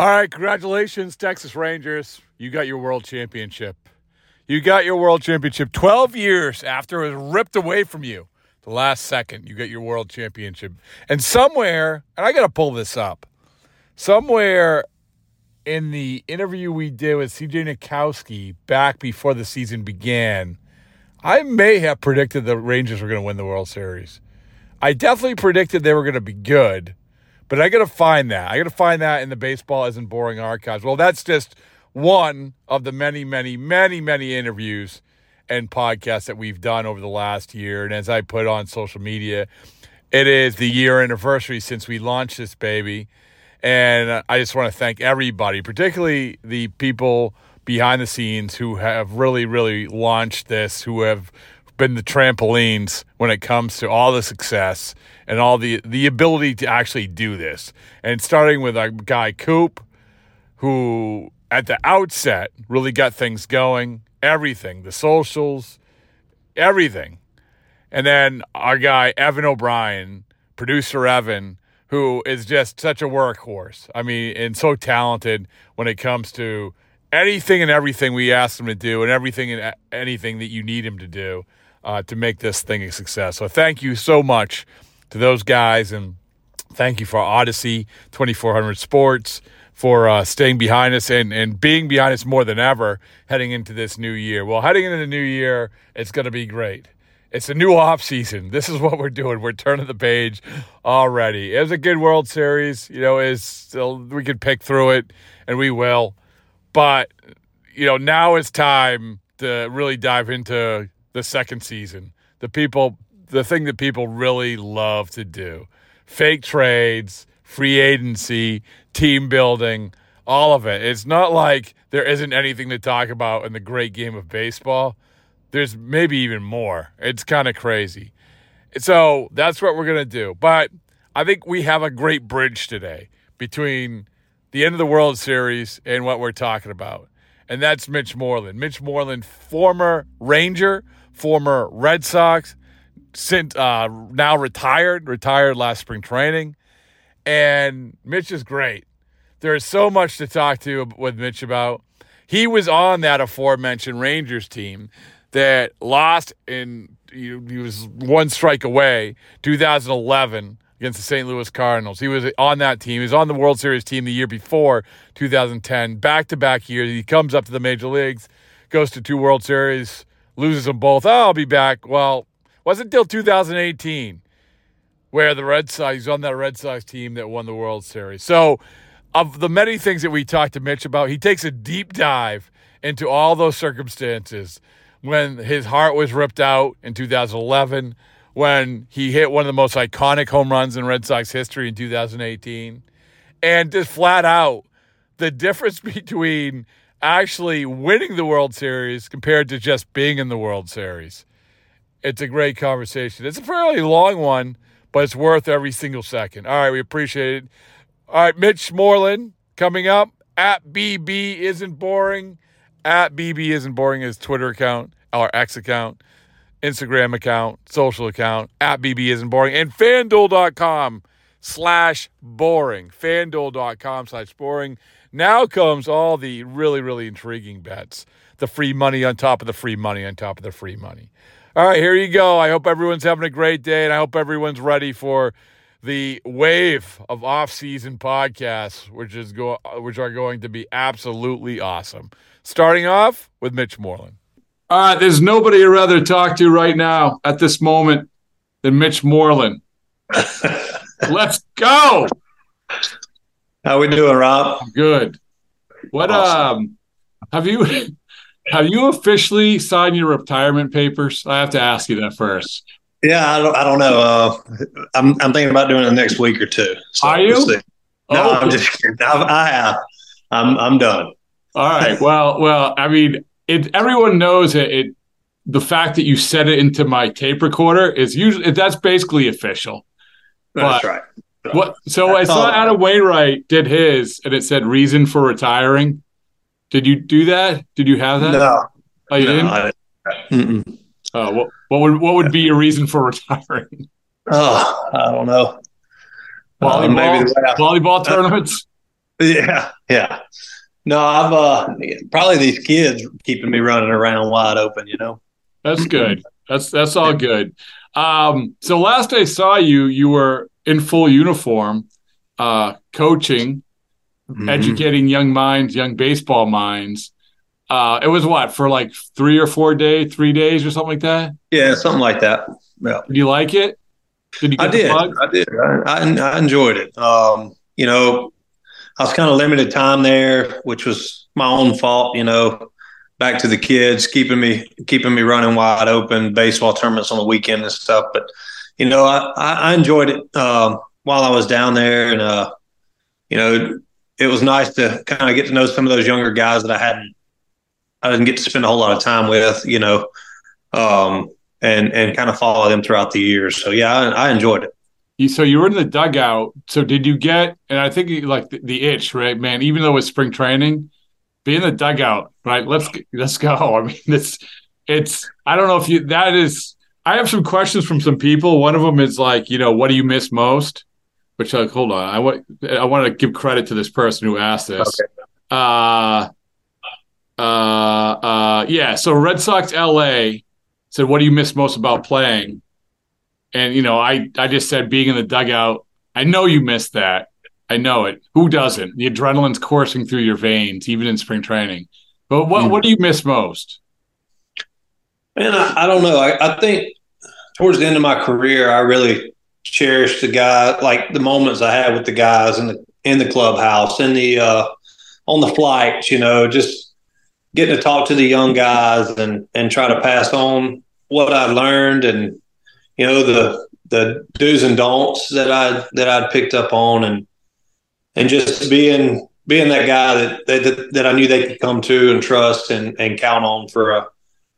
All right, congratulations, Texas Rangers. You got your world championship. You got your world championship 12 years after it was ripped away from you. The last second, you get your world championship. And somewhere, and I got to pull this up, somewhere in the interview we did with CJ Nitkowski back before the season began, I may have predicted the Rangers were going to win the World Series. I definitely predicted they were going to be good, but I got to find that. I got to find that in the baseball isn't boring archives. Well, that's just one of the many, many, many, many interviews and podcasts that we've done over the last year. And as I put on social media, it is the year anniversary since we launched this baby. And I just want to thank everybody, particularly the people behind the scenes who have really, really launched this, who have been the trampolines when it comes to all the success and all the the ability to actually do this. And starting with our guy Coop, who at the outset really got things going, everything, the socials, everything. And then our guy Evan O'Brien, producer Evan, who is just such a workhorse. I mean, and so talented when it comes to anything and everything we ask him to do, and everything and anything that you need him to do uh, to make this thing a success. So thank you so much to those guys, and thank you for Audacy 2400 Sports for uh, staying behind us and, and being behind us more than ever heading into this new year. Well, heading into the new year, it's going to be great. It's a new off season. This is what we're doing. We're turning the page already. It was a good World Series. You know, is still we could pick through it, and we will. But you know, now it's time to really dive into the second season. The people, the thing that people really love to do: fake trades, free agency, team building, all of it. It's not like there isn't anything to talk about in the great game of baseball there's maybe even more. It's kind of crazy. So that's what we're going to do. But I think we have a great bridge today between the end of the World Series and what we're talking about. And that's Mitch Moreland. Mitch Moreland, former Ranger, former Red Sox, since, uh, now retired, retired last spring training. And Mitch is great. There is so much to talk to with Mitch about. He was on that aforementioned Rangers team that lost in he, was one strike away 2011 against the St. Louis Cardinals. He was on that team. He was on the World Series team the year before 2010. Back to back years. He comes up to the major leagues, goes to two World Series, loses them both. Oh, I'll be back. Well, wasn't until 2018 where the Red Sox he's on that Red Sox team that won the World Series. So, of the many things that we talked to Mitch about, he takes a deep dive into all those circumstances when his heart was ripped out in 2011, when he hit one of the most iconic home runs in Red Sox history in 2018, and just flat out the difference between actually winning the World Series compared to just being in the World Series. It's a great conversation. It's a fairly long one, but it's worth every single second. All right, we appreciate it. All right, Mitch Moreland coming up at BB isn't boring at BB isn't boring his Twitter account, our X account, Instagram account, social account, at BB isn't boring, and fanduel.com slash boring. Fanduel.com slash boring. Now comes all the really, really intriguing bets. The free money on top of the free money on top of the free money. All right, here you go. I hope everyone's having a great day, and I hope everyone's ready for the wave of off-season podcasts, which is go, which are going to be absolutely awesome. Starting off with Mitch Moreland. All right, there's nobody I'd rather talk to right now at this moment than Mitch Moreland. Let's go. How we doing, Rob? Good. What awesome. um have you have you officially signed your retirement papers? I have to ask you that first. Yeah, I don't, I don't know. Uh, I'm I'm thinking about doing it the next week or two. So Are you? We'll no, oh. I'm just kidding. I, I have. I'm I'm done. All right. Well, well, I mean, it. Everyone knows it, it. The fact that you set it into my tape recorder is usually that's basically official. That's but right. What? So I saw Adam Wainwright did his, and it said reason for retiring. Did you do that? Did you have that? No. Oh, you no, didn't. I didn't. Oh, what, what would what would be your reason for retiring? Oh, I don't know. Volleyball, uh, volleyball tournaments. Yeah, yeah. No, I've uh, probably these kids keeping me running around wide open. You know. That's good. That's that's all good. Um, so last I saw you, you were in full uniform, uh, coaching, mm-hmm. educating young minds, young baseball minds. Uh, it was what for like three or four days, three days or something like that. Yeah, something like that. Yeah. Did you like it? Did you? I did. I did. I, I, enjoyed it. Um, you know, I was kind of limited time there, which was my own fault. You know, back to the kids, keeping me keeping me running wide open, baseball tournaments on the weekend and stuff. But you know, I, I enjoyed it um, while I was down there, and uh, you know, it was nice to kind of get to know some of those younger guys that I hadn't, I didn't get to spend a whole lot of time with, you know, um, and and kind of follow them throughout the years. So yeah, I, I enjoyed it. So you were in the dugout. So did you get? And I think like the, the itch, right, man? Even though it's spring training, be in the dugout, right? Let's let's go. I mean, it's it's. I don't know if you that is I have some questions from some people. One of them is like, you know, what do you miss most? Which, like, hold on, I want I want to give credit to this person who asked this. Okay. Uh, uh, uh, yeah. So Red Sox LA said, "What do you miss most about playing?" And you know, I I just said being in the dugout. I know you miss that. I know it. Who doesn't? The adrenaline's coursing through your veins, even in spring training. But what mm. what do you miss most? Man, I, I don't know. I, I, think towards the end of my career, I really cherished the guy, like the moments I had with the guys in the in the clubhouse, in the uh, on the flights. You know, just getting to talk to the young guys and and try to pass on what I learned and you know the the do's and don'ts that I that I'd picked up on and and just being being that guy that that, that I knew they could come to and trust and, and count on for a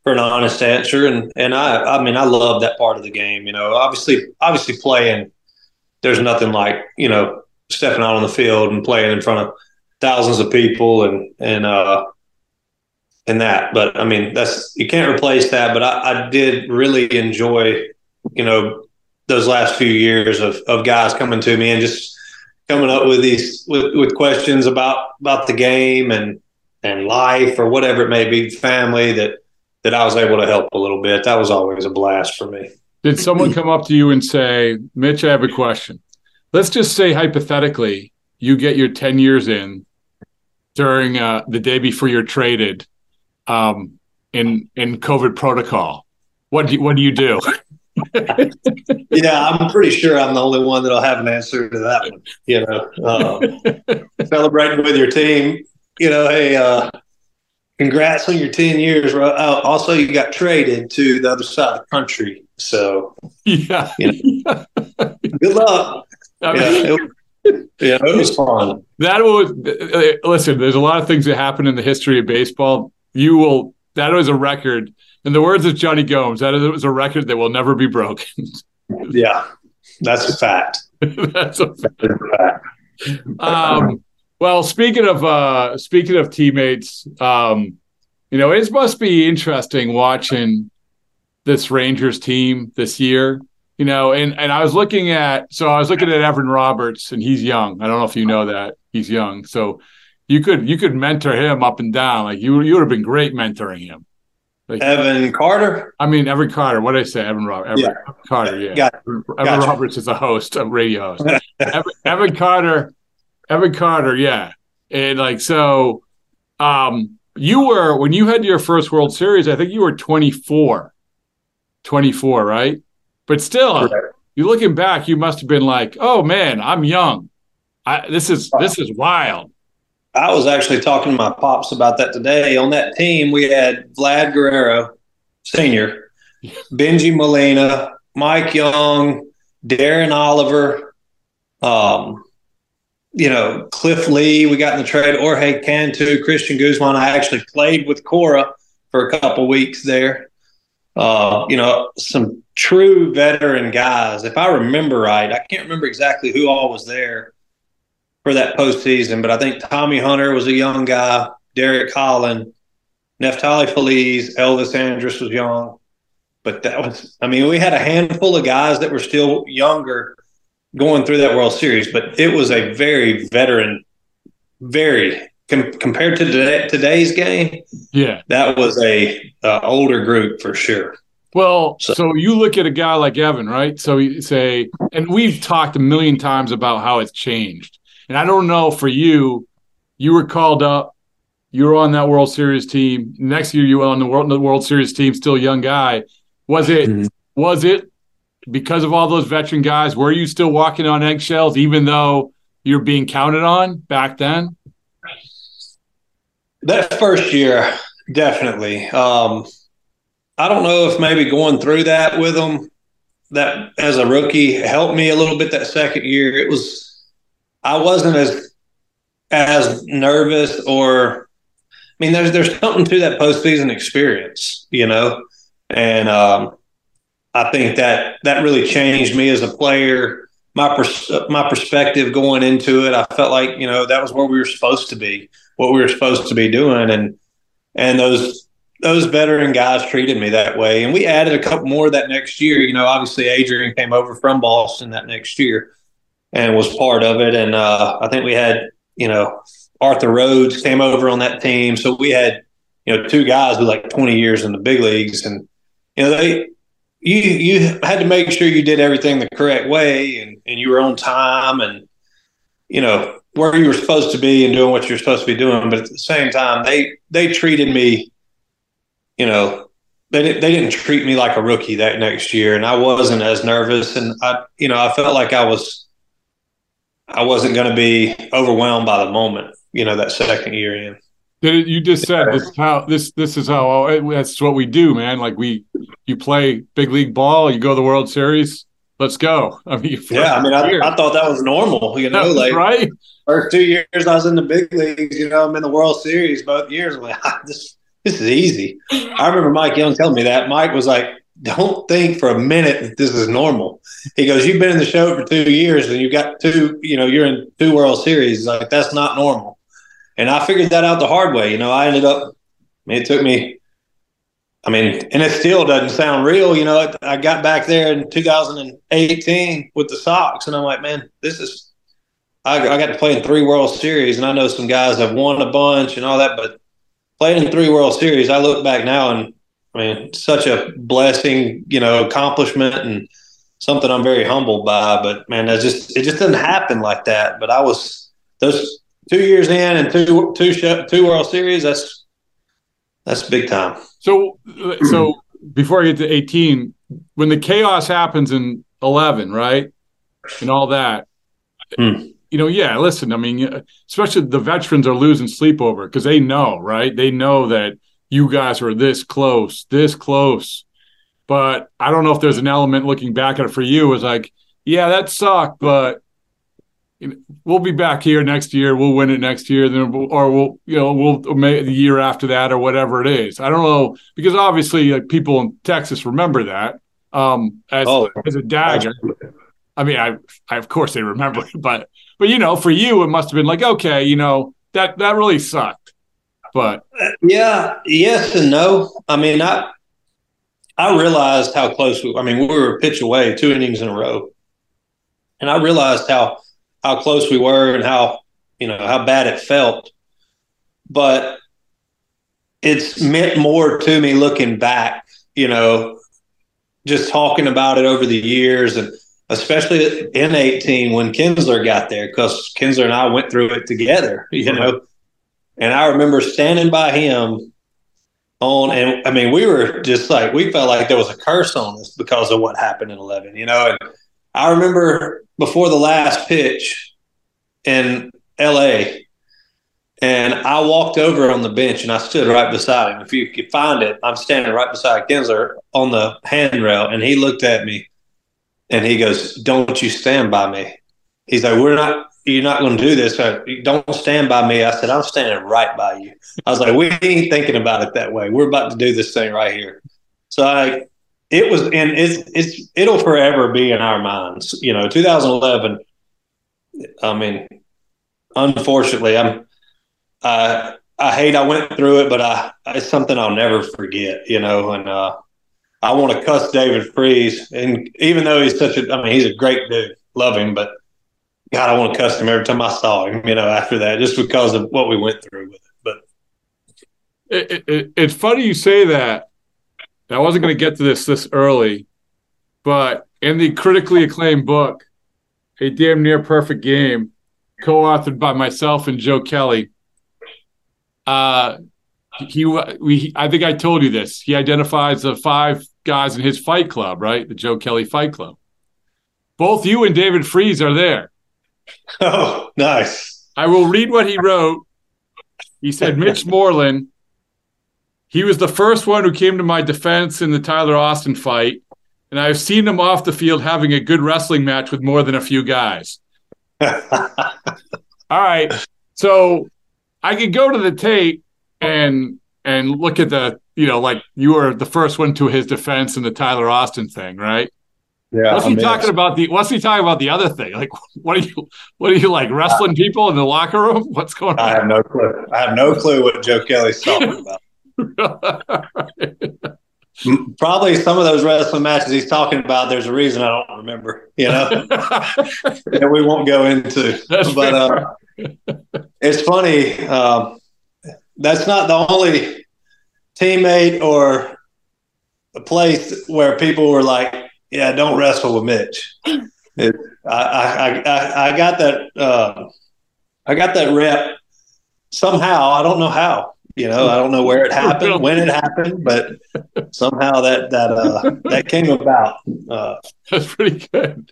for an honest answer. And and I I mean I love that part of the game. You know, obviously obviously playing, there's nothing like you know stepping out on the field and playing in front of thousands of people and and uh and that. But I mean that's you can't replace that. But I, I did really enjoy you know those last few years of of guys coming to me and just coming up with these with, with questions about about the game and and life or whatever it may be, family that that I was able to help a little bit. That was always a blast for me. Did someone come up to you and say, Mitch, I have a question? Let's just say hypothetically, you get your 10 years in during uh, the day before you're traded um, in in COVID protocol. What do you, what do you do? yeah, I'm pretty sure I'm the only one that'll have an answer to that one. You know, um, celebrating with your team. You know, hey, uh, congrats on your 10 years. Uh, also, you got traded to the other side of the country. So, yeah, you know, good luck. I mean, yeah, it, yeah, it was fun. That was, uh, listen, there's a lot of things that happen in the history of baseball. You will, that was a record. In the words of Johnny Gomes, that was a record that will never be broken. yeah, that's a fact. that's a fact. Um, well, speaking of uh, speaking of teammates, um, you know, it must be interesting watching this Rangers team this year. You know, and and I was looking at so I was looking at Evan Roberts, and he's young. I don't know if you know that he's young. So you could you could mentor him up and down. Like you you would have been great mentoring him. Like, Evan Carter. I mean, Evan Carter. What did I say? Evan Roberts. Evan Yeah. Carter. Yeah. Got Evan Gotcha. Roberts is a host, a radio host. Evan, Evan Carter. Evan Carter. Yeah. And like so, um, you were when you had your first World Series. I think you were 24. 24, right? But still, Correct. you looking back, you must have been like, "Oh man, I'm young. I, this is this is wild." I was actually talking to my pops about that today. On that team, we had Vlad Guerrero, senior, Bengie Molina, Mike Young, Darren Oliver, um, you know, Cliff Lee. We got in the trade, Jorge Cantu, Cristian Guzman. I actually played with Cora for a couple weeks there. Uh, you know, some true veteran guys. If I remember right, I can't remember exactly who all was there for that postseason, but I think Tommy Hunter was a young guy, Derek Holland, Neftali Feliz, Elvis Andrus was young. But that was, I mean, we had a handful of guys that were still younger going through that World Series, but it was a very veteran, very com- compared to today, today's game. Yeah. That was a uh, older group for sure. Well, So- so, you look at a guy like Evan, right? So you say, and we've talked a million times about how it's changed. And I don't know for you, you were called up, you were on that World Series team. Next year, you were on the World, the World Series team, still young guy. Was it? Mhm. Was it because of all those veteran guys? Were you still walking on eggshells, even though you're being counted on back then? That first year, definitely. Um, I don't know if maybe going through that with them, that as a rookie helped me a little bit. That second year, it was I wasn't as as nervous or. I mean, there's there's something to that postseason experience, you know, and um, I think that that really changed me as a player. My pers- my perspective going into it, I felt like you know that was where we were supposed to be what we were supposed to be doing. And and those those veteran guys treated me that way. And we added a couple more that next year. You know obviously adrian came over from boston that next year and was part of it. And uh, i think we had you know arthur rhodes came over on that team. So we had you know two guys with like 20 years in the big leagues. And you know they you you had to make sure you did everything the correct way and, and you were on time and you know where you were supposed to be and doing what you're supposed to be doing. But at the same time, they they treated me, you know, they they didn't treat me like a rookie that next year, and I wasn't as nervous, and I you know I felt like I was I wasn't going to be overwhelmed by the moment, you know, that second year in. Did you just said this is how this this is how oh, that's what we do, man. Like we, you play big league ball, you go to the World Series. Let's go. I mean, Yeah, I mean, I, I thought that was normal, you know, like right. First two years I was in the big leagues, you know, I'm in the World Series both years. I'm like, this this is easy. I remember Mike Young telling me that. Mike was like, "Don't think for a minute that this is normal." He goes, "You've been in the show for two years, and you've got two. You know, you're in two World Series. Like that's not normal." And I figured that out the hard way. You know, I ended up. It took me. I mean, and it still doesn't sound real. You know, I got back there in 2018 with the Sox, and I'm like, man, this is I, I got to play in three World Series, and I know some guys have won a bunch and all that, but playing in three World Series, I look back now and I mean, such a blessing, you know, accomplishment and something I'm very humbled by. But man, that just it just doesn't happen like that. But I was those two years in and two two show, two World Series. That's that's big time. So, so before I get to 18, when the chaos happens in 11, right, and all that, Hmm. you know, yeah. Listen, I mean, especially the veterans are losing sleep over because they know, right? They know that you guys were this close, this close. But I don't know if there's an element looking back at it for you is like, yeah, that sucked, but we'll be back here next year. We'll win it next year, then we'll, or we'll, you know, we'll make the year after that or whatever it is. I don't know because obviously, like people in Texas remember that um, as Oh, as a dagger. I mean, I, I of course they remember it, but but you know, for you, it must have been like, okay, you know, that that really sucked. But Yeah, yes and no. I mean, I I realized how close we. I mean, we were a pitch away, two innings in a row, and I realized how how close we were and how you know how bad it felt. But it's meant more to me looking back, you know, just talking about it over the years and especially in 18 when Kinsler got there, because Kinsler and I went through it together, you know. And I remember standing by him on, and I mean, we were just like, we felt like there was a curse on us because of what happened in 11, you know. And I remember before the last pitch in LA, and I walked over on the bench and I stood right beside him. If you could find it, I'm standing right beside Kinsler on the handrail, and he looked at me and he goes, "Don't you stand by me?" He's like, "We're not. You're not going to do this. Uh, don't stand by me." I said, "I'm standing right by you." I was like, "We ain't thinking about it that way. We're about to do this thing right here." So I, it was, and it's, it's, it'll forever be in our minds. You know, 2011. I mean, unfortunately, I'm I I hate I went through it, but I it's something I'll never forget. You know, and uh, I want to cuss David Freese, and even though he's such a, I mean, he's a great dude, love him, but God, I want to cuss him every time I saw him. You know, after that, just because of what we went through with it. But it, it, it's funny you say that. I wasn't going to get to this this early, but in the critically acclaimed book, A Damn Near Perfect Game, co-authored by myself and Joe Kelly, uh, he we I think I told you this. He identifies the five guys in his fight club, right? The Joe Kelly Fight Club. Both you and David Freese are there. Oh, nice. I will read what he wrote. He said Mitch Moreland. He was the first one who came to my defense in the Tyler Austin fight, and I've seen him off the field having a good wrestling match with more than a few guys. All right. So I could go to the tape and and look at the you know like you were the first one to his defense in the Tyler Austin thing, right? Yeah. What's he talking about the What's he talking about the other thing? Like, what are you What are you like wrestling people in the locker room? What's going on? I have no clue. I have no clue what Joe Kelly's talking about. Probably some of those wrestling matches he's talking about. There's a reason I don't remember. You know, that we won't go into. That's but uh, it's funny. Um, that's not the only teammate or a place where people were like, "Yeah, don't wrestle with Mitch." It, I, I, I, I got that. Uh, I got that rep somehow. I don't know how. You know, I don't know where it happened, when it happened, but somehow that that uh, that came about. Uh, That's pretty good.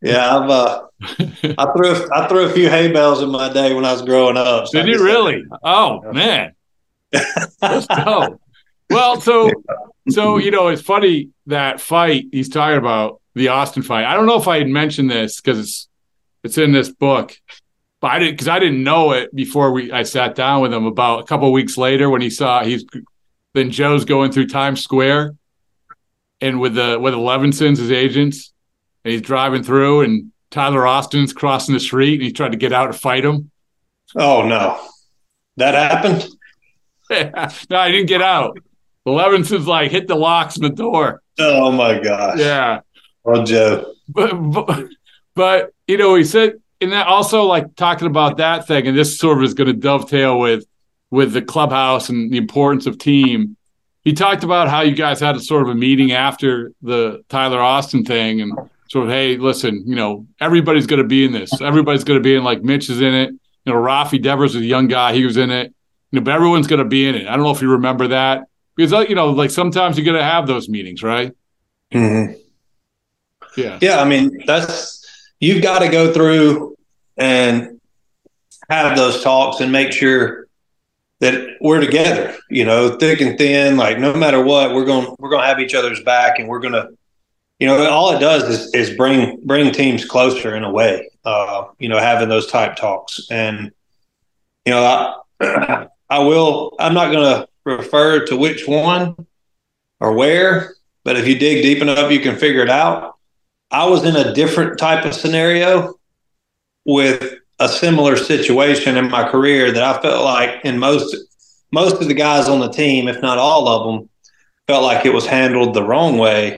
Yeah, I've uh, I threw I threw a few hay bales in my day when I was growing up. So Did you really? Oh man, let's go. Well, so so you know, it's funny that fight he's talking about the Austin fight. I don't know if I had mentioned this because it's it's in this book, but I didn't because I didn't know it before we I sat down with him about a couple weeks later when he saw he's then Joe's going through Times Square and with the with the Levinsons his agents and he's driving through and Tyler Austin's crossing the street and he tried to get out and fight him. Oh no, that happened. Yeah. No, I didn't get out. The Levinson's like hit the locks in the door. Oh my gosh. Yeah. Oh Joe. But, but but you know he said and that also like talking about that thing, and this sort of is going to dovetail with with the clubhouse and the importance of team. He talked about how you guys had a sort of a meeting after the Tyler Austin thing, and sort of, hey, listen, you know, everybody's going to be in this. Everybody's going to be in. Like Mitch is in it. You know, Rafi Devers is a young guy; he was in it. You know, but everyone's going to be in it. I don't know if you remember that because you know, like sometimes you're going to have those meetings, right? Mm-hmm. Yeah. Yeah. I mean, that's you've got to go through and have those talks and make sure that we're together, you know, thick and thin, like no matter what, we're going we're going to have each other's back and we're going to you know, all it does is, is bring bring teams closer in a way. Uh, you know, having those type talks, and you know, I, I will. I'm not going to refer to which one or where, but if you dig deep enough, you can figure it out. I was in a different type of scenario with a similar situation in my career that I felt like in most most of the guys on the team, if not all of them, felt like it was handled the wrong way,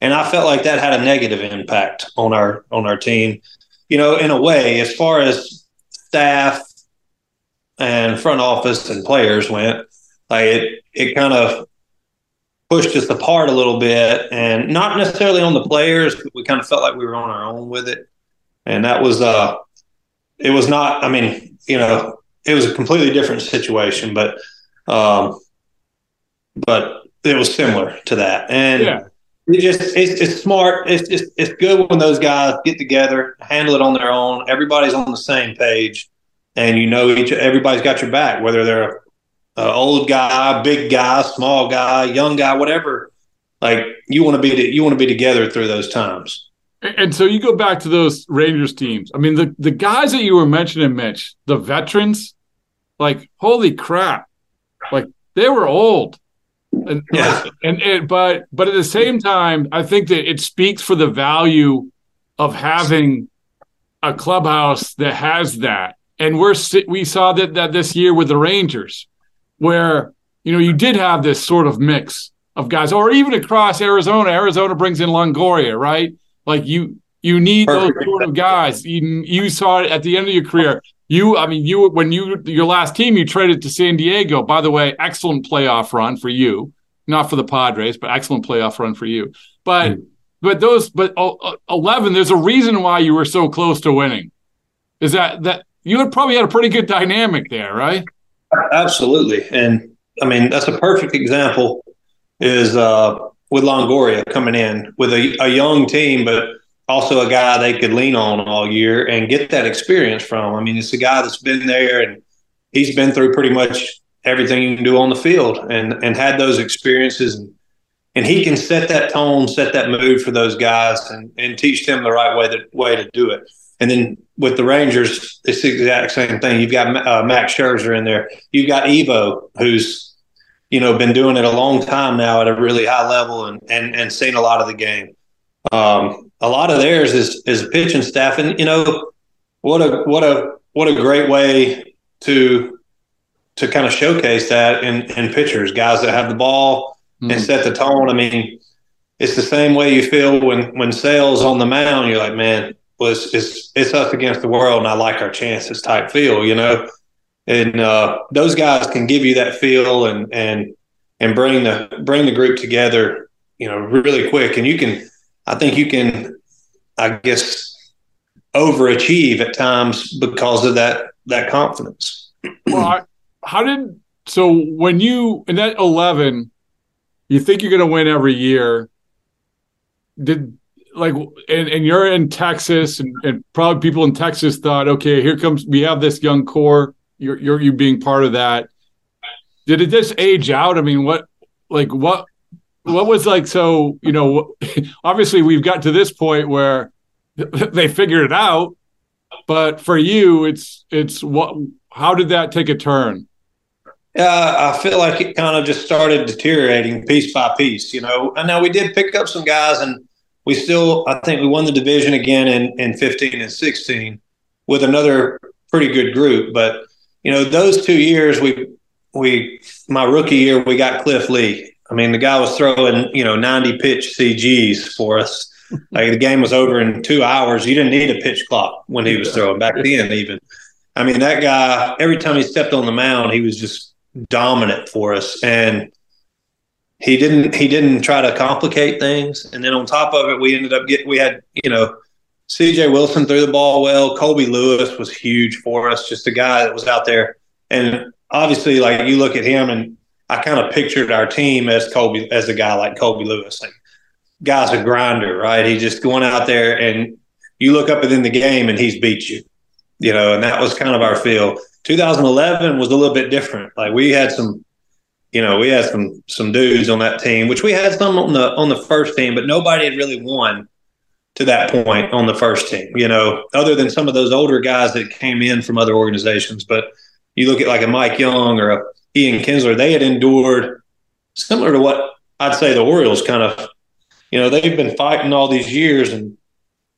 and I felt like that had a negative impact on our on our team. You know, in a way, as far as staff and front office and players went, like it it kind of pushed us apart a little bit, and not necessarily on the players. but We kind of felt like we were on our own with it, and that was uh, it was not. I mean, you know, it was a completely different situation, but um, but it was similar to that, and. Yeah. It just it's, it's smart. It's just it's good when those guys get together, handle it on their own. Everybody's on the same page, and you know each everybody's got your back, whether they're uh, old guy, big guy, small guy, young guy, whatever. Like you want to be to, you want to be together through those times. And so you go back to those Rangers teams. I mean, the the guys that you were mentioning, Mitch, the veterans, like holy crap, like they were old. And, yeah. and, and but but at the same time, I think that it speaks for the value of having a clubhouse that has that. And we're we saw that that this year with the Rangers, where you know you did have this sort of mix of guys, or even across Arizona. Arizona brings in Longoria, right? Like you you need Perfect. those sort of guys. You, you saw it at the end of your career. You, I mean, you when you your last team, you traded to San Diego. By the way, excellent playoff run for you, not for the Padres, but excellent playoff run for you. But mm. but those but uh, eleven, there's a reason why you were so close to winning. Is that that you had probably had a pretty good dynamic there, right? Absolutely, and I mean that's a perfect example. Is uh, with Longoria coming in with a, a young team, but also a guy they could lean on all year and get that experience from. I mean, it's a guy that's been there and he's been through pretty much everything you can do on the field and and had those experiences and and he can set that tone, set that mood for those guys and, and teach them the right way to way to do it. And then with the Rangers, it's the exact same thing. You've got uh, Max Scherzer in there. You've got Evo, who's you know been doing it a long time now at a really high level and and and seen a lot of the game. Um, a lot of theirs is is pitching staff, and you know what a what a what a great way to to kind of showcase that in in pitchers, guys that have the ball mm-hmm. and set the tone. I mean, it's the same way you feel when when Sale's on the mound. You're like, man, was it's it's us against the world, and I like our chances type feel, you know. And uh, those guys can give you that feel and and and bring the bring the group together, you know, really quick. And you can I think you can, I guess, overachieve at times because of that that confidence. well, I, how did so when you in that eleven, you think you're going to win every year? Did like and, and you're in Texas and, and probably people in Texas thought, okay, here comes we have this young core. You're you're you being part of that. Did it just age out? I mean, what like what what was like so you know obviously we've got to this point where they figured it out but for you it's it's what how did that take a turn yeah i feel like it kind of just started deteriorating piece by piece you know and now we did pick up some guys and we still i think we won the division again in in 15 and 16 with another pretty good group but you know those two years we we my rookie year we got cliff lee I mean, the guy was throwing, you know, 90 pitch CGs for us. Like the game was over in two hours. You didn't need a pitch clock when he was throwing back then, even. I mean, that guy, every time he stepped on the mound, he was just dominant for us. And he didn't he didn't try to complicate things. And then on top of it, we ended up getting we had, you know, CJ Wilson threw the ball well. Colby Lewis was huge for us, just a guy that was out there. And obviously, like you look at him and I kind of pictured our team as Colby, as a guy like Colby Lewis. Like, guy's a grinder, right? He's just going out there and you look up within the game and he's beat you, you know, and that was kind of our feel. 2011 was a little bit different. Like we had some, you know, we had some some dudes on that team, which we had some on the on the first team, but nobody had really won to that point on the first team, you know, other than some of those older guys that came in from other organizations. But you look at like a Mike Young or a Ian Kinsler, they had endured similar to what I'd say the Orioles kind of, you know, they've been fighting all these years and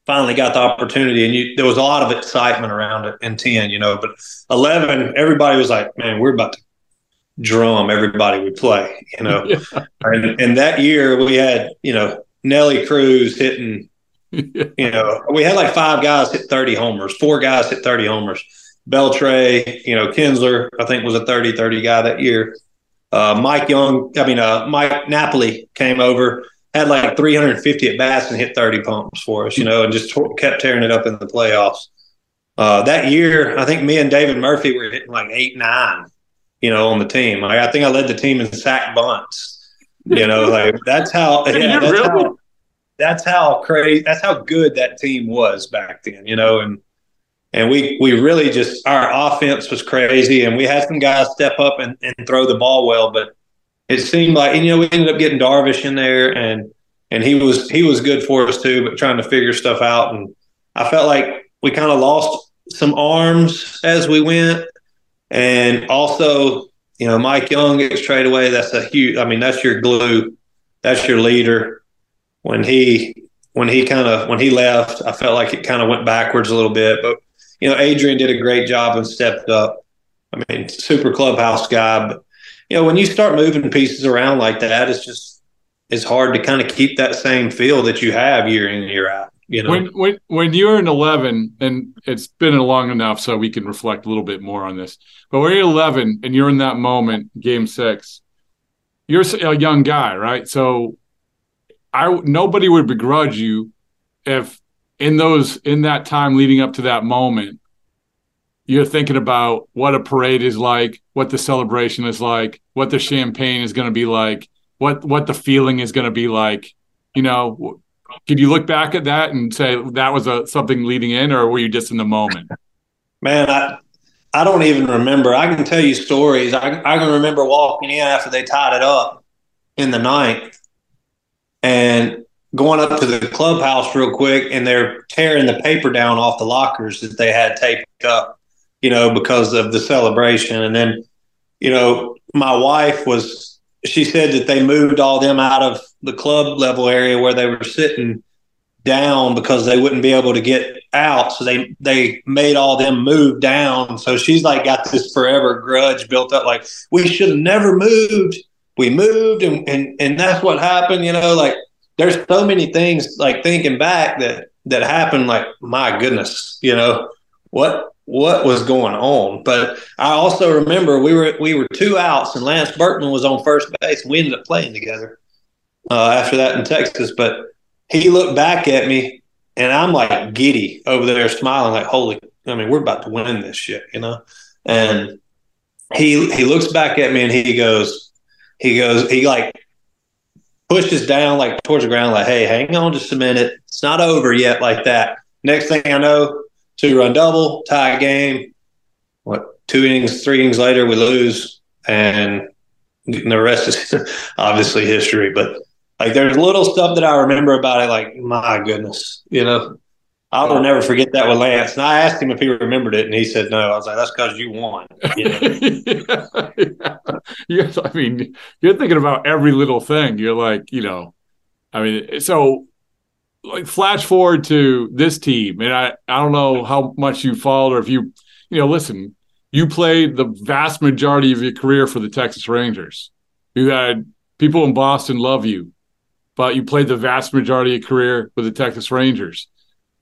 finally got the opportunity. And you, there was a lot of excitement around it in 10, you know, but 11, everybody was like, man, we're about to drum everybody we play, you know. Yeah. And, and that year we had, you know, Nelly Cruz hitting, you know, we had like five guys hit 30 homers, four guys hit 30 homers Beltre, you know, Kinsler, I think was a 30 30 guy that year. uh, Mike Young, I mean, uh, Mike Napoli came over, had like 350 at bats and hit 30 pumps for us, you know, and just t- kept tearing it up in the playoffs. Uh, that year, I think me and David Murphy were hitting like eight, nine, you know, on the team. Like, I think I led the team in sack bunts. You know, like that's how. Yeah, that's really? how. That's how crazy. That's how good that team was back then. You know, and and we we really just our offense was crazy, and we had some guys step up and, and throw the ball well, but it seemed like you know we ended up getting Darvish in there, and and he was he was good for us too, but trying to figure stuff out, and I felt like we kind of lost some arms as we went, and also you know Mike Young gets traded away. That's a huge. I mean, that's your glue. That's your leader. When he when he kind of when he left, I felt like it kind of went backwards a little bit, but you know, Adrian did a great job and stepped up. I mean, super clubhouse guy, but you know, when you start moving pieces around like that, it's just it's hard to kind of keep that same feel that you have year in year out. You know, when when when you're in 11, and it's been long enough so we can reflect a little bit more on this. But when you're 11 and you're in that moment, Game Six, you're a young guy, right? So, I nobody would begrudge you if in those in that time leading up to that moment you're thinking about what a parade is like what the celebration is like what the champagne is going to be like what what the feeling is going to be like you know? Could you look back at that and say that was a something leading in or were you just in the moment? Man i i don't even remember. I can tell you stories. I, I can remember walking in after they tied it up in the ninth and going up to the clubhouse real quick and they're tearing the paper down off the lockers that they had taped up, you know, because of the celebration. And then, you know, my wife was, she said that they moved all them out of the club level area where they were sitting down because they wouldn't be able to get out. So they, they made all them move down. So she's like got this forever grudge built up. Like we should have never moved. We moved and, and, and that's what happened, you know, like, there's so many things like thinking back that that happened like my goodness you know what what was going on? But i also remember we were we were two outs and lance berkman was on first base we ended up playing together uh, after that in texas. But he looked back at me and i'm like giddy over there smiling like holy i mean we're about to win this shit you know? And he he looks back at me and he goes he goes he like pushes down like towards the ground, like, hey, hang on just a minute. It's not over yet, like that. Next thing I know, two run double, tie game. What, two innings, three innings later, we lose. And the rest is obviously history. But like, there's little stuff that I remember about it, like, my goodness, you know, I will never forget that with Lance. And I asked him if he remembered it, and he said no. I was like, "That's because you won." You know? yeah. Yes, I mean, you're thinking about every little thing. You're like, you know, I mean, so like flash forward to this team, and I I don't know how much you followed or if you you know listen. You played the vast majority of your career for the Texas Rangers. You had people in Boston love you, but you played the vast majority of your career with the Texas Rangers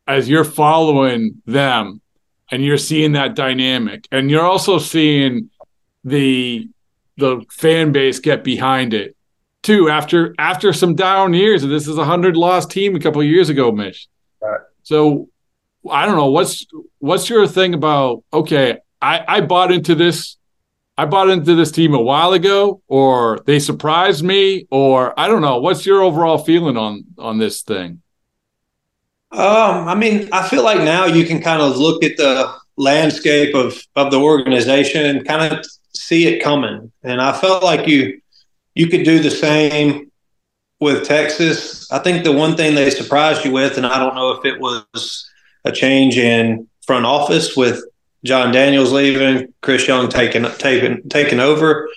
as you're following them and you're seeing that dynamic and you're also seeing the the fan base get behind it too after after some down years and this is a hundred loss team a couple of years ago mitch right. so i don't know what's what's your thing about okay i i bought into this i bought into this team a while ago or they surprised me or i don't know what's your overall feeling on on this thing um, I mean, I feel like now you can kind of look at the landscape of of the organization and kind of see it coming. And I felt like you you could do the same with Texas. I think the one thing they surprised you with, and I don't know if it was a change in front office with Jon Daniels leaving, Chris Young taking taking taking over,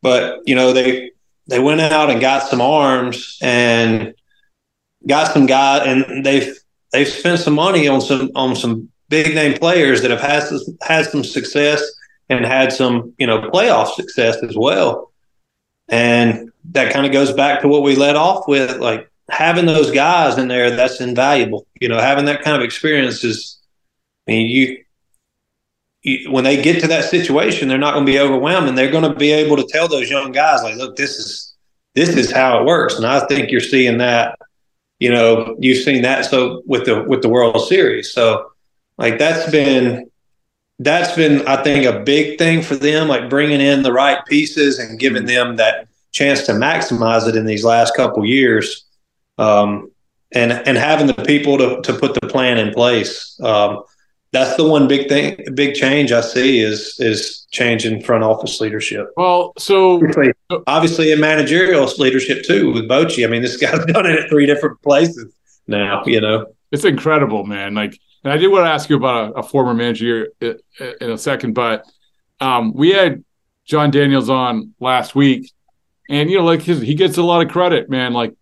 but you know they they went out and got some arms and got some guys, and they've they've spent some money on some on some big name players that have had had some success and had some you know playoff success as well. And that kind of goes back to what we led off with, like having those guys in there. That's invaluable. You know, having that kind of experience is. I mean, you when they get to that situation, they're not going to be overwhelmed, and they're going to be able to tell those young guys, like, look, this is this is how it works. And I think you're seeing that. You know, you've seen that so with the with the World Series. So, like that's been that's been I think a big thing for them, like bringing in the right pieces and giving them that chance to maximize it in these last couple years. Um, and and having the people to, to put the plan in place. Um, that's the one big thing, big change I see is is change in front office leadership. Well, so obviously, obviously in managerial leadership too with Bochy. I mean, this guy's done it at three different places now. You know, it's incredible, man. Like, and I did want to ask you about a, a former manager in a second, but um, we had Jon Daniels on last week, and you know, like his, he gets a lot of credit, man. Like,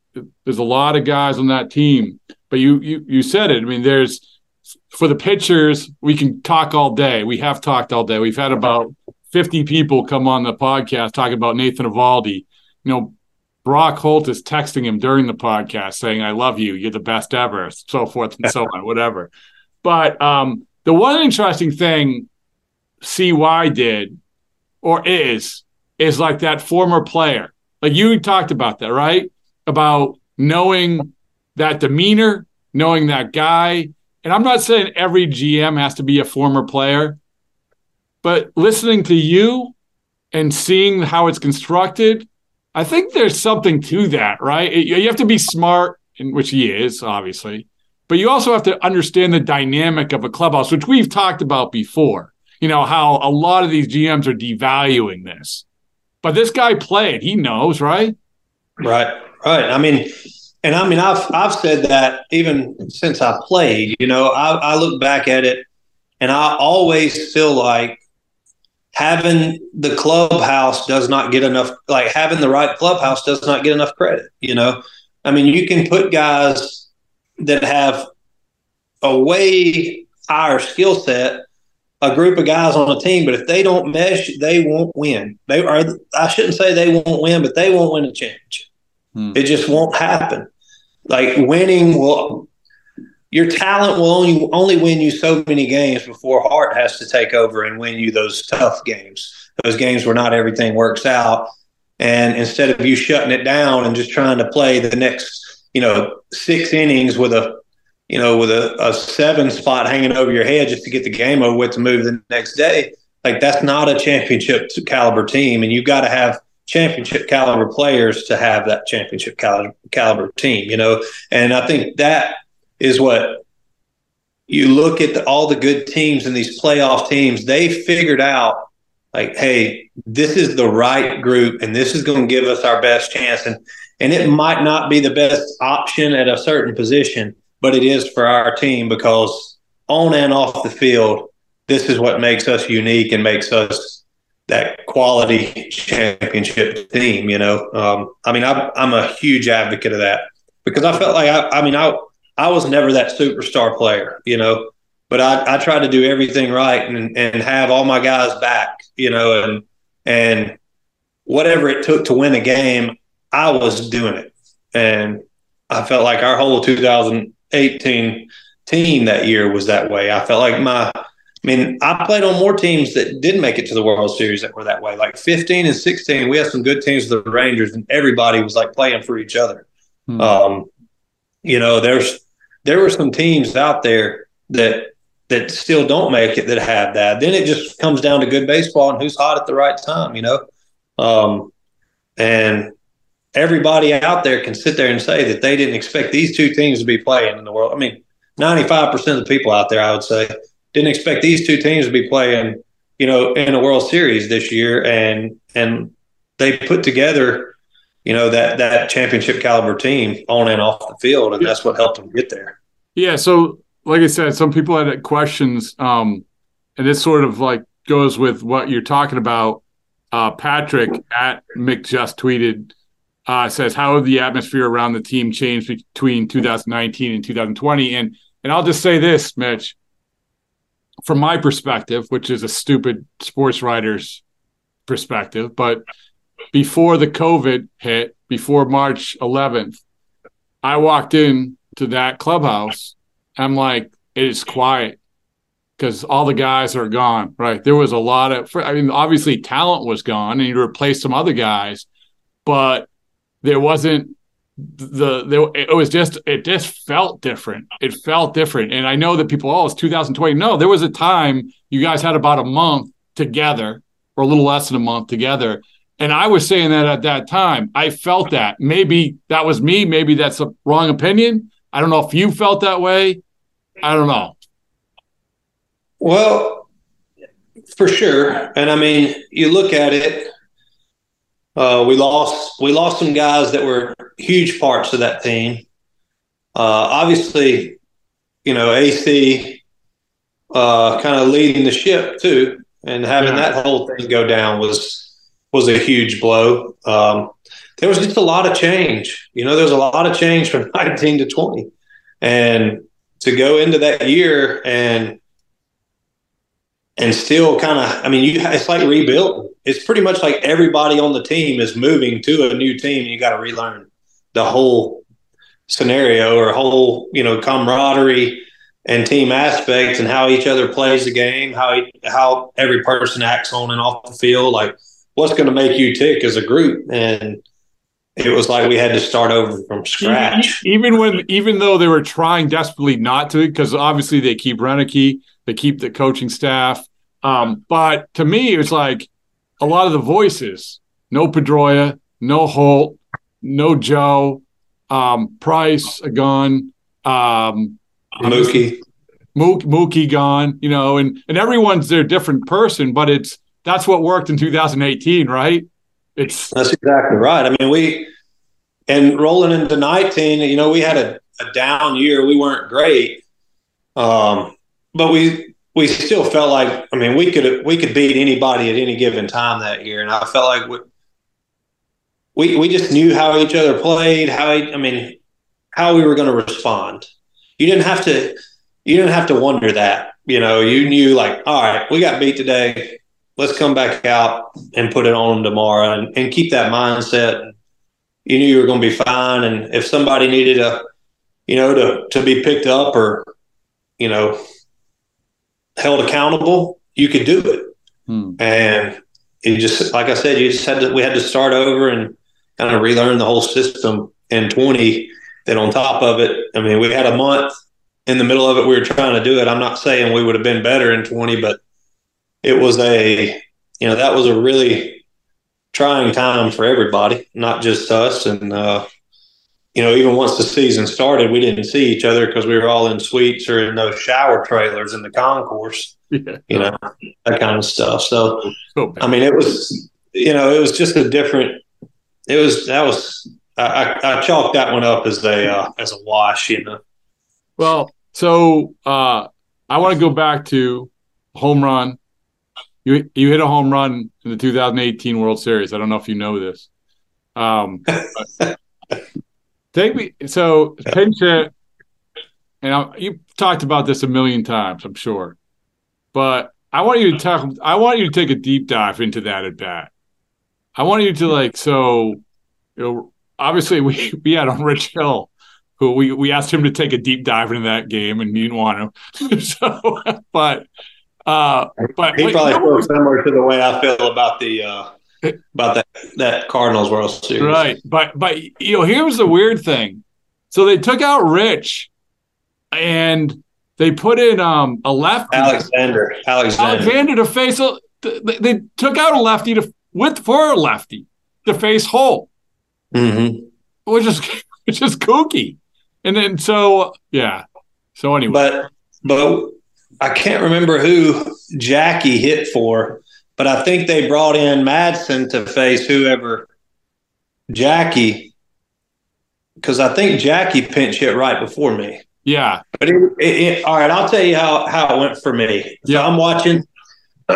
there's a lot of guys on that team, but you you you said it. I mean, there's for the pitchers, we can talk all day. We have talked all day. We've had about 50 people come on the podcast talking about Nathan Eovaldi. You know, Brock Holt is texting him during the podcast saying, I love you. You're the best ever, so forth and so on, whatever. But um, the one interesting thing CY did or is, is like that former player. Like you talked about that, right? About knowing that demeanor, knowing that guy, and I'm not saying every GM has to be a former player, but listening to you and seeing how it's constructed, I think there's something to that, right? You have to be smart, which he is, obviously, but you also have to understand the dynamic of a clubhouse, which we've talked about before. You know, how a lot of these GMs are devaluing this. But this guy played, he knows, right? Right, right. I mean, and I mean, I've I've said that even since I played. You know, I, I look back at it, and I always feel like having the clubhouse does not get enough. Like having the right clubhouse does not get enough credit. You know, I mean, you can put guys that have a way higher skill set, a group of guys on a team, but if they don't mesh, they won't win. They are. I shouldn't say they won't win, but they won't win a championship. Hmm. It just won't happen. Like winning will your talent will only only win you so many games before heart has to take over and win you those tough games. Those games where not everything works out. And instead of you shutting it down and just trying to play the next, you know, six innings with a you know, with a, a seven spot hanging over your head just to get the game over with to move the next day, like that's not a championship caliber team. And you've got to have championship caliber players to have that championship caliber, caliber team, you know. And I think that is what you look at the, all the good teams and these playoff teams. They figured out like, hey, this is the right group, and this is going to give us our best chance. And and it might not be the best option at a certain position, but it is for our team because on and off the field, this is what makes us unique and makes us that quality championship team. You know, um, I mean, I'm, I'm a huge advocate of that because I felt like I, I mean, I I was never that superstar player, you know, but I, I tried to do everything right and, and have all my guys back, you know, and and whatever it took to win a game, I was doing it, and I felt like our whole 2018 team that year was that way. I felt like my I mean, I played on more teams that didn't make it to the World Series that were that way. Like 15 and 16, we had some good teams with the Rangers, and everybody was like playing for each other. Hmm. Um, you know, there's there were some teams out there that that still don't make it that have that. Then it just comes down to good baseball and who's hot at the right time. You know, um, and everybody out there can sit there and say that they didn't expect these two teams to be playing in the world. I mean, 95% of the people out there, I would say, didn't expect these two teams to be playing, you know, in a World Series this year, and and they put together, you know, that that championship caliber team on and off the field, and that's what helped them get there. Yeah. So, like I said, some people had questions, um, and this sort of like goes with what you're talking about. Uh, Patrick at Mick just tweeted uh, says, "How have the atmosphere around the team changed between 2019 and 2020?" And and I'll just say this, Mitch from my perspective, which is a stupid sports writer's perspective, but before the COVID hit, before March 11th, I walked in to that clubhouse. I'm like, it is quiet. because all the guys are gone, right? There was a lot of, I mean, obviously talent was gone, and you replaced some other guys, but there wasn't the there it was just it just felt different. It felt different. And i know that people oh it's 2020 no there was a time you guys had about a month together or a little less than a month together. And i was saying that at that time. I felt that. Maybe that was me. Maybe that's a wrong opinion. I don't know if you felt that way. I don't know. Well for sure. And i mean you look at it uh, we lost we lost some guys that were huge parts of that team. Uh, obviously, you know AC uh, kind of leading the ship too, and having yeah. that whole thing go down was was a huge blow. Um, there was just a lot of change. You know, there was a lot of change from 19 to 20, and to go into that year and and still kind of, I mean, you it's like rebuilding. It's pretty much like everybody on the team is moving to a new team. And you got to relearn the whole scenario or whole, you know, camaraderie and team aspects and how each other plays the game, how how every person acts on and off the field, like what's going to make you tick as a group. And it was like we had to start over from scratch. Even when, even though they were trying desperately not to, because obviously they keep Roenicke, they keep the coaching staff. Um, but to me, it's like a lot of the voices: no Pedroia, no Holt, no Joe, um, Price gone, um, Mookie, Mookie, Mookie gone. You know, and and everyone's their different person, but it's that's what worked in 2018, right? It's that's exactly right. I mean, we and rolling into 19, you know, we had a, a down year. We weren't great, um, but we we still felt like I mean we could we could beat anybody at any given time that year, and I felt like we we, we just knew how each other played, how I mean how we were going to respond. You didn't have to you didn't have to wonder that. You know, you knew like, all right, we got beat today let's come back out and put it on tomorrow and, and keep that mindset. You knew you were going to be fine. And if somebody needed a, you know, to, to be picked up or, you know, held accountable, you could do it. Hmm. And you just, like I said, you just had to, we had to start over and kind of relearn the whole system in 20. Then on top of it, I mean, we had a month in the middle of it. We were trying to do it. I'm not saying we would have been better in 20, but it was a you know that was a really trying time for everybody, not just us. And uh, you know, even once the season started, we didn't see each other because we were all in suites or in those shower trailers in the concourse. Yeah. You know that kind of stuff. So, I mean, it was you know it was just a different. It was that was I, I chalked that one up as a uh, as a wash. You know. Well, so uh, I want to go back to home run you you hit a home run in the 2018 World Series. I don't know if you know this. Um, take me so pinch hit, and I, you talked about this a million times, I'm sure, but I want you to talk. I want you to take a deep dive into that at bat. I want you to like so. You know, obviously we we had on Rich Hill who we, we asked him to take a deep dive into that game and he didn't want to. so, but uh, but he probably feels similar to the way I feel about the uh, about that that Cardinals World Series. Right, but but you know, here's the weird thing. So they took out Rich, and they put in um, a lefty, Alexander, Alexander, Alexander to face. A, they, they took out a lefty to with for a lefty to face Holt, mm-hmm. which is which is kooky. And then so yeah. So anyway, but but I can't remember who Jackie hit for, but I think they brought in Madson to face whoever Jackie, because I think Jackie pinch hit right before me. Yeah. But it, it, it, all right, I'll tell you how how it went for me. So yeah. I'm watching.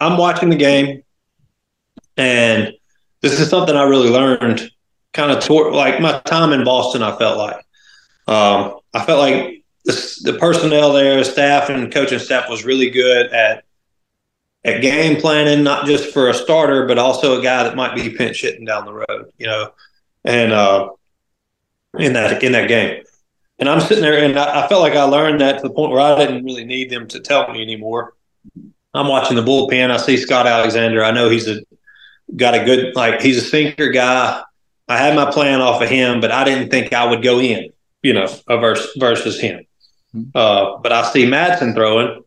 I'm watching the game, and this is something I really learned. Kind of toward like my time in Boston. I felt like um, I felt like the, the personnel there, staff and coaching staff was really good at at game planning, not just for a starter, but also a guy that might be pinch hitting down the road, you know, and uh, in that in that game. And I'm sitting there, and I, I felt like I learned that to the point where I didn't really need them to tell me anymore. I'm watching the bullpen. I see Scott Alexander. I know he's a got a good like he's a sinker guy. I had my plan off of him, but I didn't think I would go in, you know, versus versus him. Uh, but I see Madson throwing,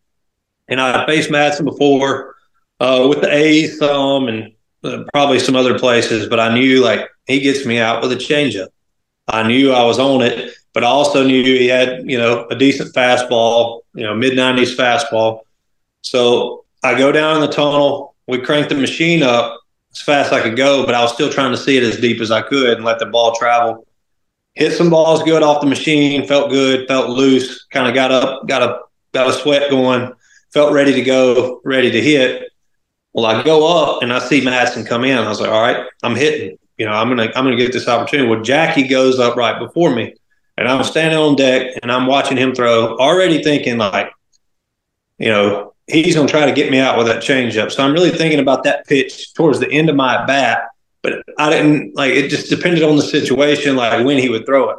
and I faced Madson before uh, with the A's some and uh, probably some other places. But I knew like he gets me out with a changeup. I knew I was on it, but I also knew he had you know a decent fastball, you know mid nineties fastball. So I go down in the tunnel. We crank the machine up as fast as I could go, but I was still trying to see it as deep as I could and let the ball travel. Hit some balls good off the machine, felt good, felt loose, kind of got up, got a got a sweat going, felt ready to go, ready to hit. Well, I go up and I see Madson come in. I was like, all right, I'm hitting. You know, I'm gonna I'm gonna get this opportunity. Well, Jackie goes up right before me, and I'm standing on deck and I'm watching him throw, already thinking like, you know, he's to try to get me out with that changeup. So I'm really thinking about that pitch towards the end of my bat, but I didn't like it. Just depended on the situation, like when he would throw it.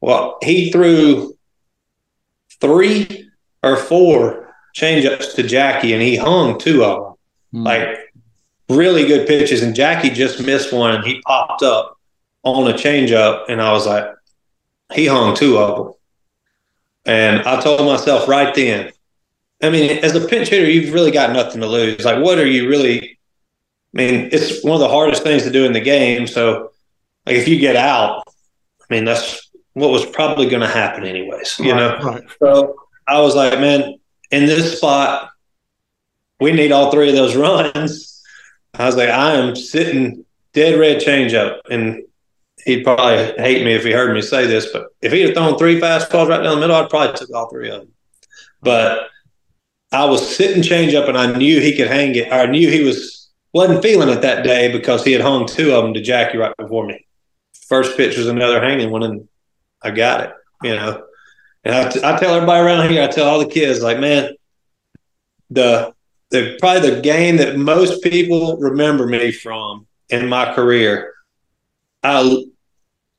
Well, he threw three or four changeups to Jackie, and he hung two of them, Hmm. like really good pitches. And Jackie just missed one, and he popped up on a changeup, and I was like, he hung two of them. And I told myself right then, I mean, as a pinch hitter, you've really got nothing to lose. Like, what are you really? I mean, it's one of the hardest things to do in the game. So, like, if you get out, I mean, that's what was probably going to happen, anyways. You know. Right. So I was like, man, in this spot, we need all three of those runs. I was like, I am sitting dead red changeup, and he'd probably hate me if he heard me say this, but if he had thrown three fastballs right down the middle, I'd probably took all three of them. But I was sitting change up and I knew he could hang it. I knew he was wasn't feeling it that day because he had hung two of them to Jackie right before me. First pitch was another hanging one, and I got it. You know, and I, t- I tell everybody around here, I tell all the kids, like, man, the the probably the game that most people remember me from in my career, I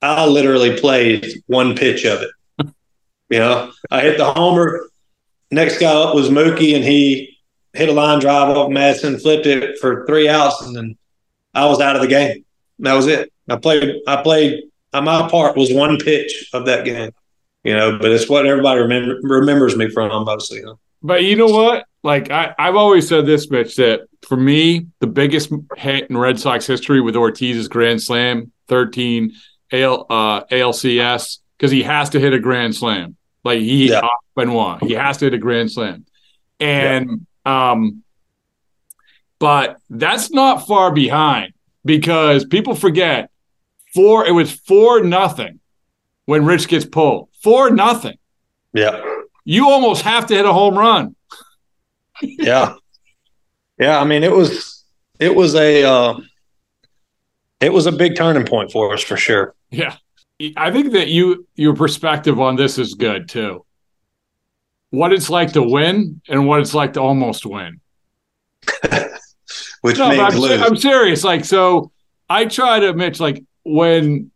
I literally played one pitch of it. You know, I hit the homer. Next guy up was Mookie, and he hit a line drive off Madson, flipped it for three outs, and then I was out of the game. That was it. I played. I played. My part was one pitch of that game. You know, but it's what everybody remember, remembers me from mostly. Huh? But you know what? Like I, I've always said this, Mitch, that for me, the biggest hit in Red Sox history with Ortiz's grand slam, 13 AL, uh, ALCS, because he has to hit a grand slam. Like he Yeah. Benoit, he has to hit a grand slam. And um but that's not far behind because people forget four it was four nothing when Rich gets pulled. Four nothing. Yeah. You almost have to hit a home run. yeah yeah i mean it was it was a uh, it was a big turning point for us for sure Yeah. I think that you your perspective on this is good too. What it's like to win and what it's like to almost win. which No, means I'm, lose I'm serious. Like, so I try to, Mitch, like when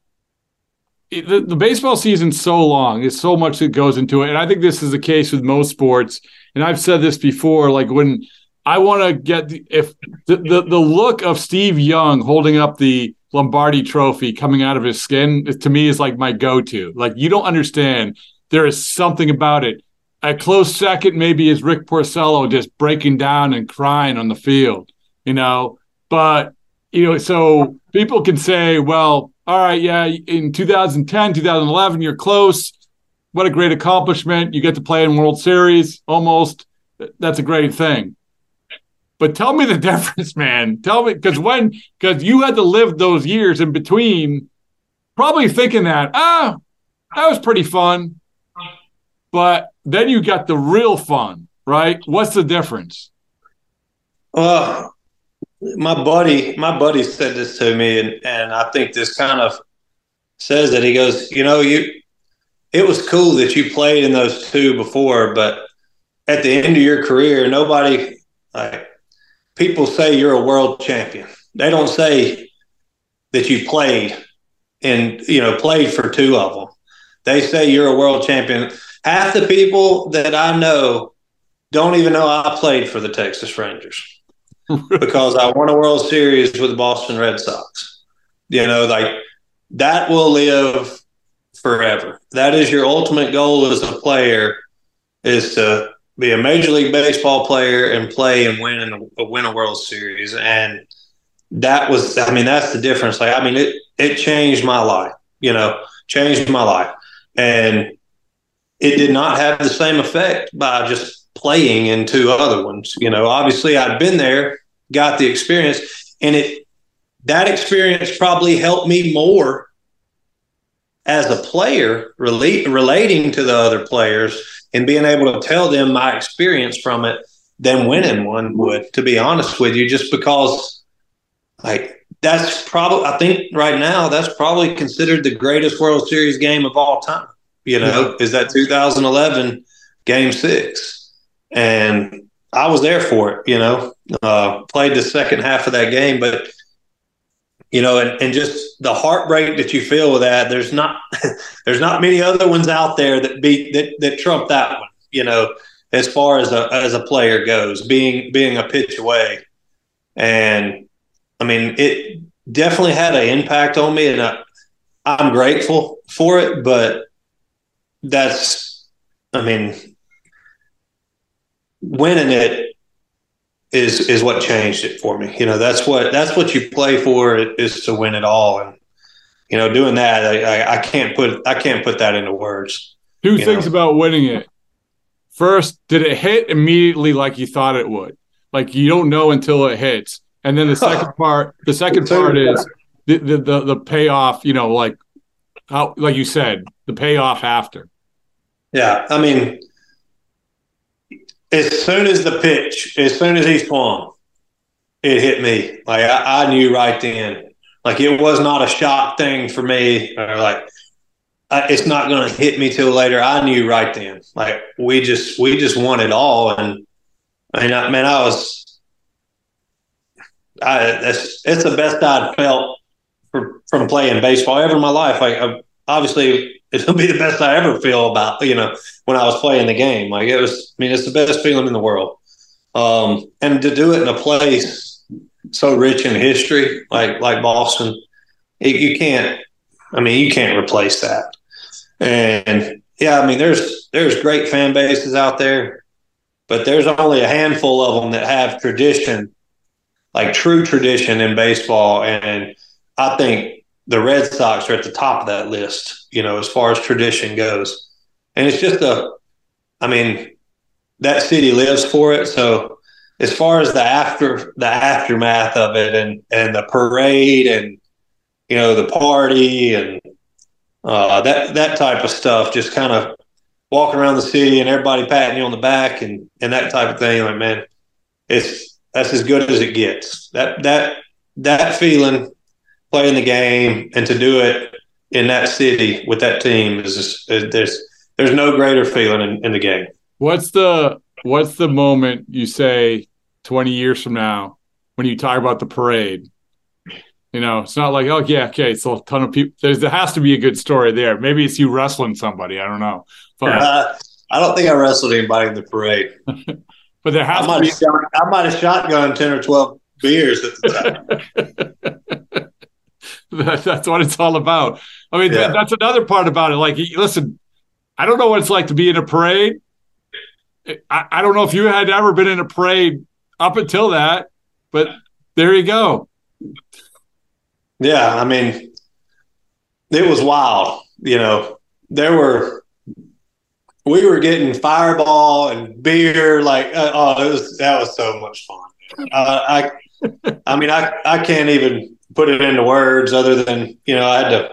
the, the baseball season's so long, there's so much that goes into it. And I think this is the case with most sports. And I've said this before, like when I want to get the, if the, the, the look of Steve Young holding up the Lombardi trophy coming out of his skin to me is like my go-to. Like you don't understand. There is something about it. A close second maybe is Rick Porcello just breaking down and crying on the field you know but you know so people can say well all right yeah in 2010 2011 you're close. What a great accomplishment. You get to play in world series almost. That's a great thing. But tell me the difference man. Tell me because when because you had to live those years in between probably thinking that ah that was pretty fun. But then you got the real fun right? What's the difference? Well my buddy my buddy said this to me and, and i think this kind of says that he goes you know you it was cool that you played in those two before but at the end of your career nobody like people say you're a world champion. They don't say that you played and you know played for two of them. They say you're a world champion. Half the people that I know don't even know I played for the Texas Rangers because I won a World Series with the Boston Red Sox. You know, like that will live forever. That is your ultimate goal as a player is to be a major league baseball player and play and win and win a World Series. And that was, I mean, that's the difference. Like, I mean, it it changed my life. You know, changed my life, and it did not have the same effect by just playing in two other ones. You know, obviously I'd been there, got the experience, and it that experience probably helped me more as a player relate, relating to the other players and being able to tell them my experience from it than winning one would to be honest with you just because like that's probably i think right now that's probably considered the greatest world series game of all time you know yeah. is that 2011 game six. And i was there for it you know uh, played the second half of that game but you know, and, and just the heartbreak that you feel with that. There's not there's not many other ones out there that beat that that trump that one. You know, as far as a as a player goes, being being a pitch away, and I mean it definitely had an impact on me, and I, I'm grateful for it. But that's, I mean, winning it is is what changed it for me. You know, that's what that's what you play for is to win it all, and you know, doing that, I, I can't put I can't put that into words. Two things know? about winning it. First, did it hit immediately like you thought it would? Like you don't know until it hits, and then the second part, the second part is the, the the the payoff. You know, like how like you said, the payoff after. Yeah, I mean, as soon as the pitch, as soon as he swung, it hit me. Like I, I knew right then. Like it was not a shock thing for me, or like I, it's not going to hit me till later. I knew right then. Like we just we just won it all, and I mean, I, man, I was. I that's it's the best I'd felt for, from playing baseball ever in my life. Like I, obviously, it'll be the best I ever feel about you know when I was playing the game. Like it was, I mean, it's the best feeling in the world. Um, and to do it in a place so rich in history, like like Boston, it, you can't. I mean, you can't replace that. And yeah, I mean, there's there's great fan bases out there, but there's only a handful of them that have tradition, like true tradition in baseball. And I think the Red Sox are at the top of that list, you know, as far as tradition goes. And it's just a, I mean, that city lives for it. So as far as the after the aftermath of it and and the parade and you know the party and uh, that that type of stuff, just kind of walking around the city and everybody patting you on the back and and that type of thing. Like man, it's that's as good as it gets. That that that feeling playing the game and to do it in that city with that team is just, there's there's no greater feeling in, in the game. What's the what's the moment you say 20 years from now when you talk about the parade? You know, it's not like, oh yeah, okay, so a ton of people. There's there has to be a good story there. Maybe it's you wrestling somebody. I don't know. But, uh, I don't think I wrestled anybody in the parade. but there has I to be. Shot, I might have shotgun ten or twelve beers at the time. that, that's what it's all about. I mean, yeah. that, that's another part about it. Like, listen, I don't know what it's like to be in a parade. I, I don't know if you had ever been in a parade up until that, but there you go. Yeah, I mean, it was wild. You know, there were we were getting fireball and beer. Like, uh, oh, it was that was so much fun. Uh, I, I mean, I I can't even put it into words other than you know I had to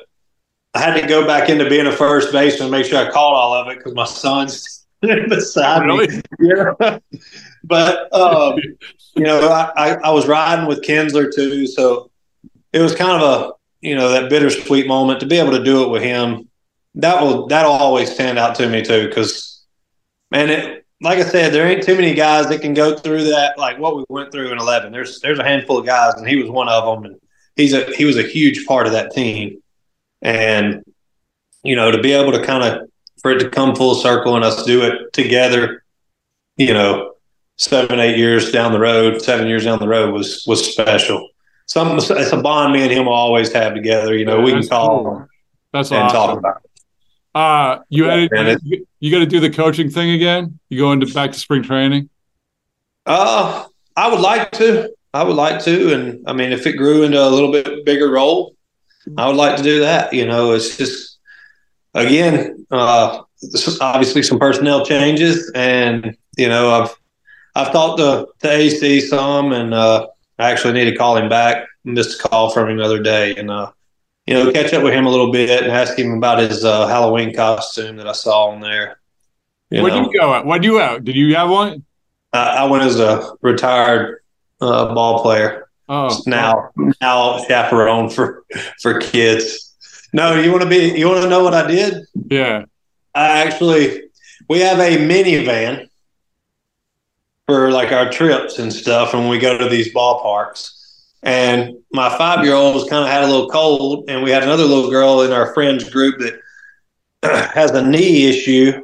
I had to go back into being a first baseman and make sure I caught all of it because my son's beside really? me. Yeah. but um, you know, I, I, was riding with Kinsler too, so it was kind of a you know that bittersweet moment to be able to do it with him. That will that'll always stand out to me too, because man, it like I said, there ain't too many guys that can go through that like what we went through in eleven. There's there's a handful of guys, and he was one of them, and he's a he was a huge part of that team. And you know, to be able to kind of for it to come full circle and us do it together, you know, seven, eight years down the road, seven years down the road was was special. Some it's a bond me and him will always have together. You know, Yeah, we can call cool. That's and talk awesome. about it. Uh, you Yeah, had, it- you, you got to do the coaching thing again. You go into back to spring training. Uh, I would like to. I would like to, and I mean, if it grew into a little bit bigger role, I would like to do that. You know, it's just again, uh, obviously some personnel changes, and you know, I've I've talked to to AC some, and uh, I actually need to call him back. Missed a call from him the other day, and uh, you know, catch up with him a little bit and ask him about his uh, Halloween costume that I saw on there. You Where'd know. you go at? What'd you out? Did you have one? I, I went as a retired uh, ball player. Oh, now now chaperone for for kids. No, you want to be you want to know what I did? Yeah. I actually we have a minivan for like our trips and stuff, and we go to these ballparks. And my five year old was kind of had a little cold, and we had another little girl in our friends group that has a knee issue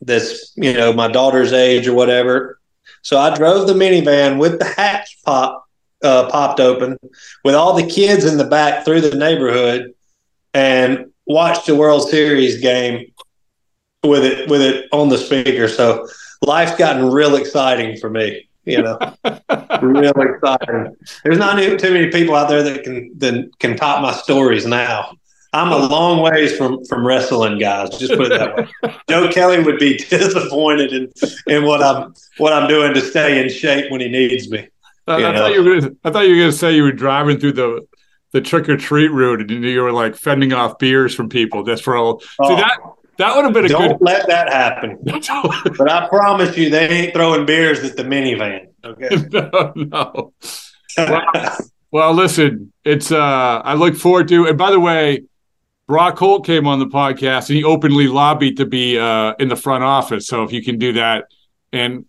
that's you know my daughter's age or whatever. So I drove the minivan with the hatch pop uh, popped open, with all the kids in the back through the neighborhood, and watched the World Series game with it with it on the speaker. So life's gotten real exciting for me. You know, real exciting. There's not too many people out there that can that can top my stories now. I'm a long ways from from wrestling guys. Just put it that way. Joe Kelly would be disappointed in in what I'm what I'm doing to stay in shape when he needs me. I, I thought you were gonna, I thought you were going to say you were driving through the the trick or treat route and you were like fending off beers from people just for all. See Oh. that that would have been a Don't good. let that happen. but I promise you, they ain't throwing beers at the minivan. Okay. no, no. Well, well, listen, it's uh I look forward to and by the way, Brock Holt came on the podcast and he openly lobbied to be uh in the front office. So if you can do that and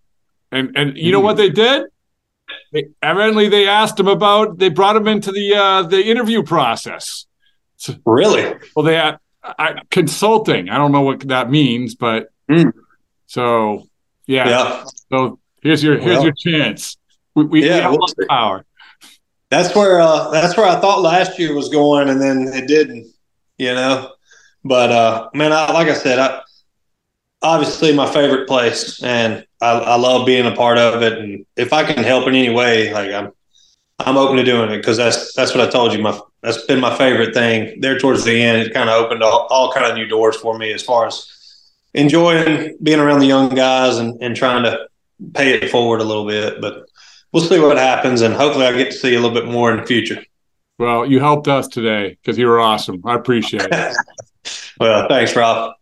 and and you know what they did? They, evidently they asked him about they brought him into the uh the interview process. really? Well they had I, consulting. I don't know what that means, but Mm. so yeah. Yeah. So here's your here's Well. your chance. We, we, we Yeah, have we'll power. That's where uh, that's where I thought last year was going, and then it didn't. You know, but uh, man, I, like I said, I obviously my favorite place, and I, I love being a part of it. And if I can help in any way, like I'm, I'm open to doing it because that's that's what I told you. My that's been my favorite thing. There towards the end, it kind of opened all, all kind of new doors for me as far as enjoying being around the young guys and, and trying to pay it forward a little bit. But we'll see what happens, and hopefully, I get to see a little bit more in the future. Well, you helped us today because you were awesome. I appreciate it. Well, thanks, Rob.